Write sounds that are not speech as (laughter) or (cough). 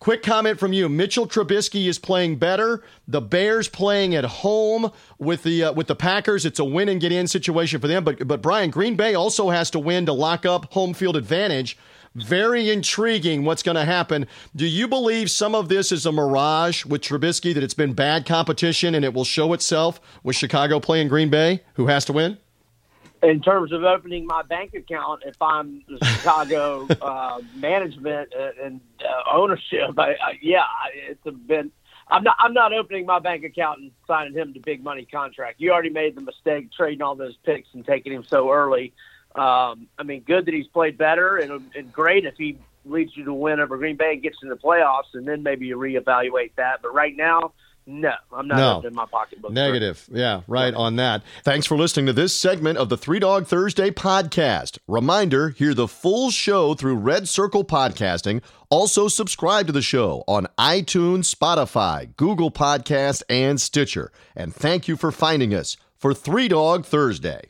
Quick comment from you: Mitchell Trubisky is playing better. The Bears playing at home with the uh, with the Packers. It's a win and get in situation for them. But but Brian Green Bay also has to win to lock up home field advantage. Very intriguing what's going to happen. Do you believe some of this is a mirage with Trubisky that it's been bad competition and it will show itself with Chicago playing Green Bay, who has to win? in terms of opening my bank account, if I'm the Chicago (laughs) uh, management and uh, ownership, (laughs) I, I, yeah, it's been. I'm not. I'm not opening my bank account and signing him to big money contract. You already made the mistake trading all those picks and taking him so early. Um, I mean, good that he's played better, and, and great if he leads you to win over Green Bay and gets in the playoffs, and then maybe you reevaluate that. But right now, no, I'm not no. in my pocketbook. Negative. Yeah, right on that. Thanks for listening to this segment of the Three Dog Thursday podcast. Reminder hear the full show through Red Circle Podcasting. Also, subscribe to the show on iTunes, Spotify, Google Podcasts, and Stitcher. And thank you for finding us for Three Dog Thursday.